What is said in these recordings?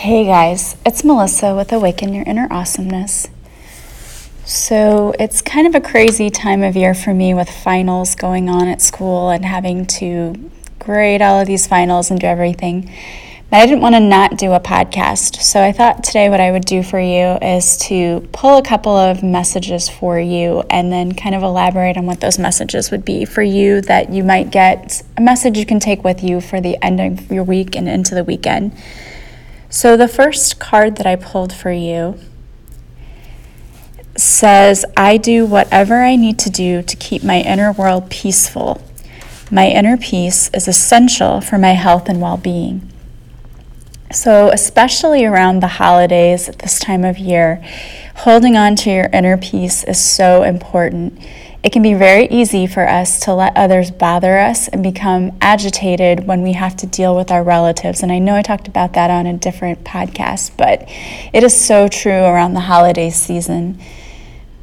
Hey guys, it's Melissa with Awaken Your Inner Awesomeness. So, it's kind of a crazy time of year for me with finals going on at school and having to grade all of these finals and do everything. But I didn't want to not do a podcast. So, I thought today what I would do for you is to pull a couple of messages for you and then kind of elaborate on what those messages would be for you that you might get a message you can take with you for the end of your week and into the weekend. So, the first card that I pulled for you says, I do whatever I need to do to keep my inner world peaceful. My inner peace is essential for my health and well being. So, especially around the holidays at this time of year, holding on to your inner peace is so important. It can be very easy for us to let others bother us and become agitated when we have to deal with our relatives. And I know I talked about that on a different podcast, but it is so true around the holiday season.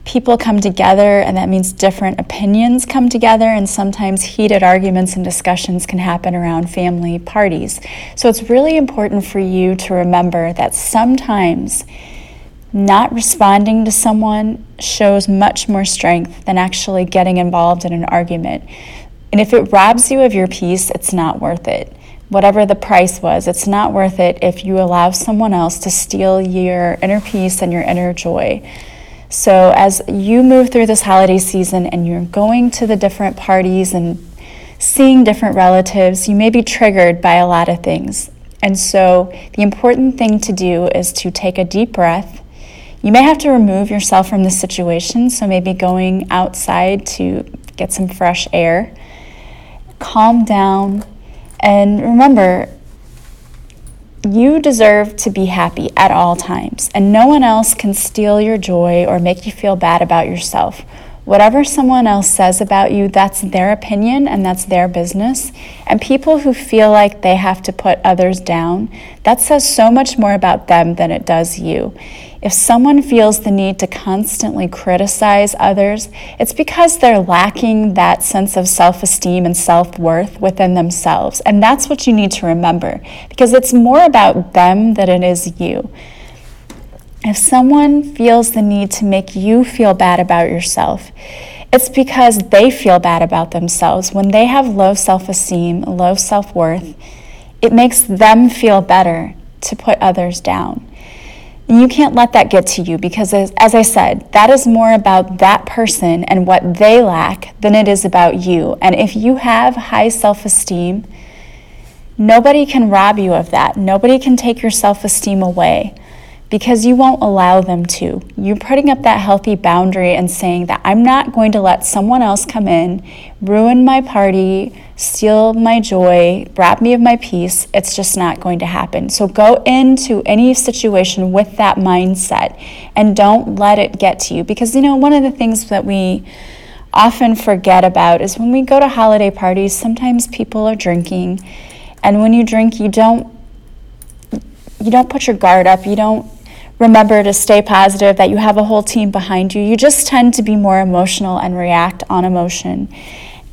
People come together, and that means different opinions come together, and sometimes heated arguments and discussions can happen around family parties. So it's really important for you to remember that sometimes not responding to someone shows much more strength than actually getting involved in an argument. And if it robs you of your peace, it's not worth it. Whatever the price was, it's not worth it if you allow someone else to steal your inner peace and your inner joy. So, as you move through this holiday season and you're going to the different parties and seeing different relatives, you may be triggered by a lot of things. And so, the important thing to do is to take a deep breath you may have to remove yourself from the situation, so maybe going outside to get some fresh air. Calm down, and remember, you deserve to be happy at all times, and no one else can steal your joy or make you feel bad about yourself. Whatever someone else says about you, that's their opinion and that's their business. And people who feel like they have to put others down, that says so much more about them than it does you. If someone feels the need to constantly criticize others, it's because they're lacking that sense of self esteem and self worth within themselves. And that's what you need to remember because it's more about them than it is you. If someone feels the need to make you feel bad about yourself, it's because they feel bad about themselves. When they have low self esteem, low self worth, it makes them feel better to put others down. And you can't let that get to you because, as, as, I said, that is more about that person and what they lack than it is about you. And if you have high self esteem, nobody can rob you of that. Nobody can take your self esteem away because you won't allow them to. You're putting up that healthy boundary and saying that I'm not going to let someone else come in, ruin my party, steal my joy, rob me of my peace. It's just not going to happen. So go into any situation with that mindset and don't let it get to you because you know one of the things that we often forget about is when we go to holiday parties, sometimes people are drinking and when you drink you don't you don't put your guard up. You don't remember to stay positive, that you have a whole team behind you. You just tend to be more emotional and react on emotion.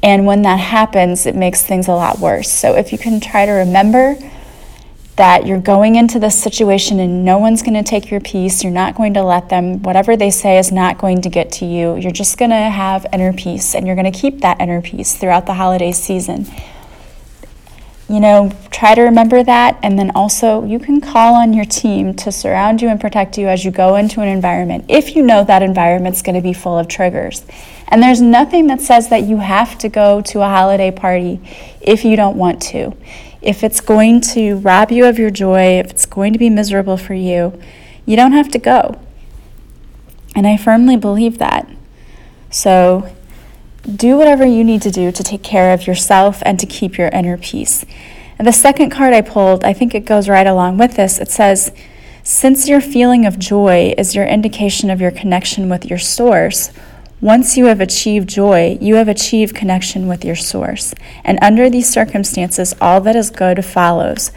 And when that happens, it makes things a lot worse. So if you can try to remember that you're going into this situation and no one's going to take your peace, you're not going to let them, whatever they say is not going to get to you. You're just going to have inner peace and you're going to keep that inner peace throughout the holiday season you know, try to remember that. And then also, you can call on your team to surround you and protect you as you go into an environment if you know that environment's going to be full of triggers. And there's nothing that says that you have to go to a holiday party if you don't want to. If it's going to rob you of your joy, if it's going to be miserable for you, you don't have to go. And I firmly believe that. So, do whatever you need to do to take care of yourself and to keep your inner peace. And the second card I pulled, I think it goes right along with this. It says, Since your feeling of joy is your indication of your connection with your source, once you have achieved joy, you have achieved connection with your source. And under these circumstances, all that is good follows.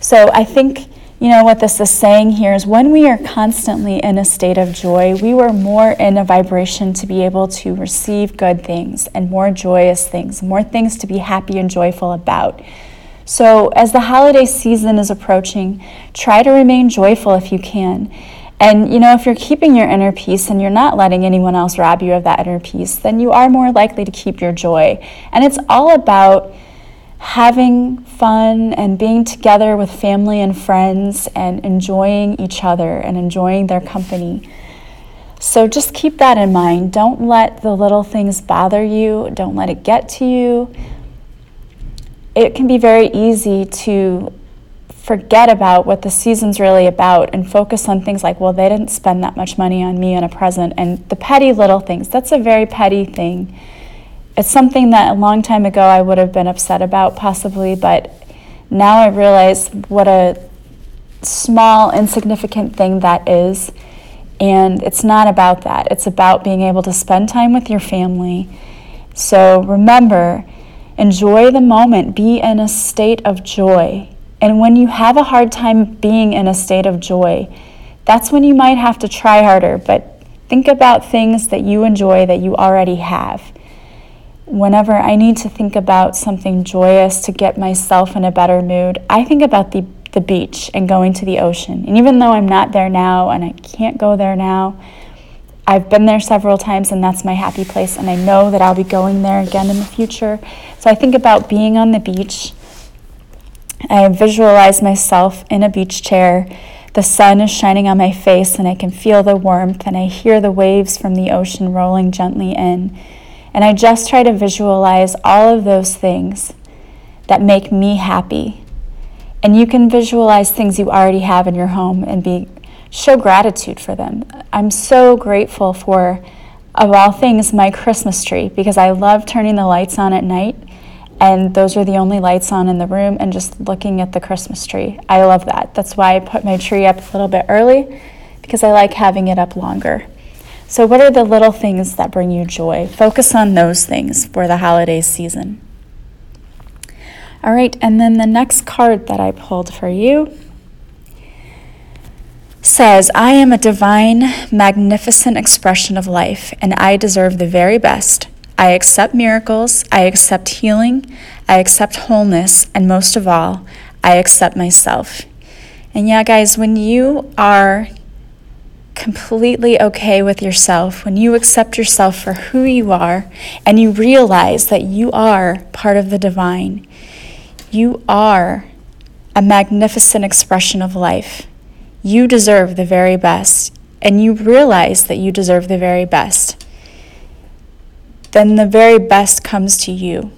So I think you know, what this is saying here is when we are constantly in a state of joy, we were more in a vibration to be able to receive good things and more joyous things, more things to be happy and joyful about. So, as the holiday season is approaching, try to remain joyful if you can. And you know, if you're keeping your inner peace and you're not letting anyone else rob you of that inner peace, then you are more likely to keep your joy. And it's all about having fun and being together with family and friends and enjoying each other and enjoying their company. So just keep that in mind. Don't let the little things bother you, don't let it get to you it can be very easy to forget about what the season's really about and focus on things like, well, they didn't spend that much money on me on a present, and the petty little things. That's a very petty thing. It's something that a long time ago I would have been upset about, possibly, but now I realize what a small, insignificant thing that is. And it's not about that. It's about being able to spend time with your family. So remember, Enjoy the moment, be in a state of joy. And when you have a hard time being in a state of joy, that's when you might have to try harder. But think about things that you enjoy that you already have. Whenever I need to think about something joyous to get myself in a better mood, I think about the, the beach and going to the ocean. And even though I'm not there now and I can't go there now, I've been there several times and that's my happy place, and I know that I'll be going there again in the future. So I think about being on the beach. I visualize myself in a beach chair. The sun is shining on my face, and I can feel the warmth, and I hear the waves from the ocean rolling gently in. And I just try to visualize all of those things that make me happy. And you can visualize things you already have in your home and be show gratitude for them. I'm so grateful for, of all things, my Christmas tree because I love turning the lights on at night. And those are the only lights on in the room, and just looking at the Christmas tree. I love that. That's why I put my tree up a little bit early because I like having it up longer. So, what are the little things that bring you joy? Focus on those things for the holiday season. All right, and then the next card that I pulled for you says, I am a divine, magnificent expression of life, and I deserve the very best. I accept miracles, I accept healing, I accept wholeness, and most of all, I accept myself. And yeah, guys, when you are completely okay with yourself, when you accept yourself for who you are, and you realize that you are part of the divine, you are a magnificent expression of life. You deserve the very best, and you realize that you deserve the very best, then the very best comes to you.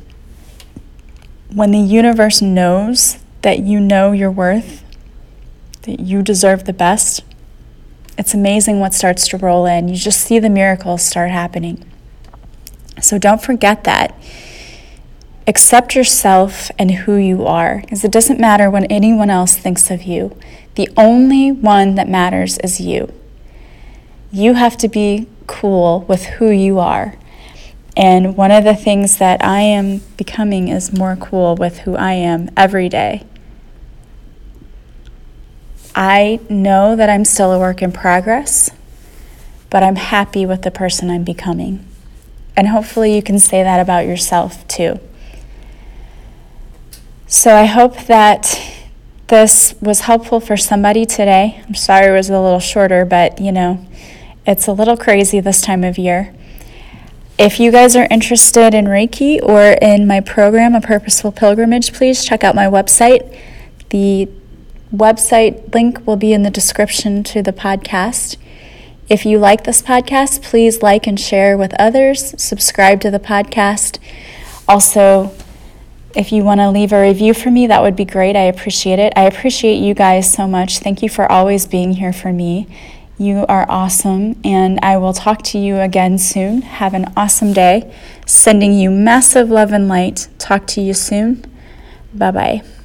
When the universe knows that you know your worth, that you deserve the best, it's amazing what starts to roll in. You just see the miracles start happening. So don't forget that. Accept yourself and who you are, because it doesn't matter what anyone else thinks of you. The only one that matters is you. You have to be cool with who you are. And one of the things that I am becoming is more cool with who I am every day. I know that I'm still a work in progress, but I'm happy with the person I'm becoming. And hopefully, you can say that about yourself too. So I hope that this was helpful for somebody today. I'm sorry it was a little shorter, but you know, it's a little crazy this time of year. If you guys are interested in Reiki or in my program, A Purposeful Pilgrimage, please check out my website. The website link will be in the description to the podcast. If you like this podcast, please like and share with others, subscribe to the podcast. Also, if you want to leave a review for me, that would be great. I appreciate it. I appreciate you guys so much. Thank you for always being here for me. You are awesome, and I will talk to you again soon. Have an awesome day. Sending you massive love and light. Talk to you soon. Bye bye.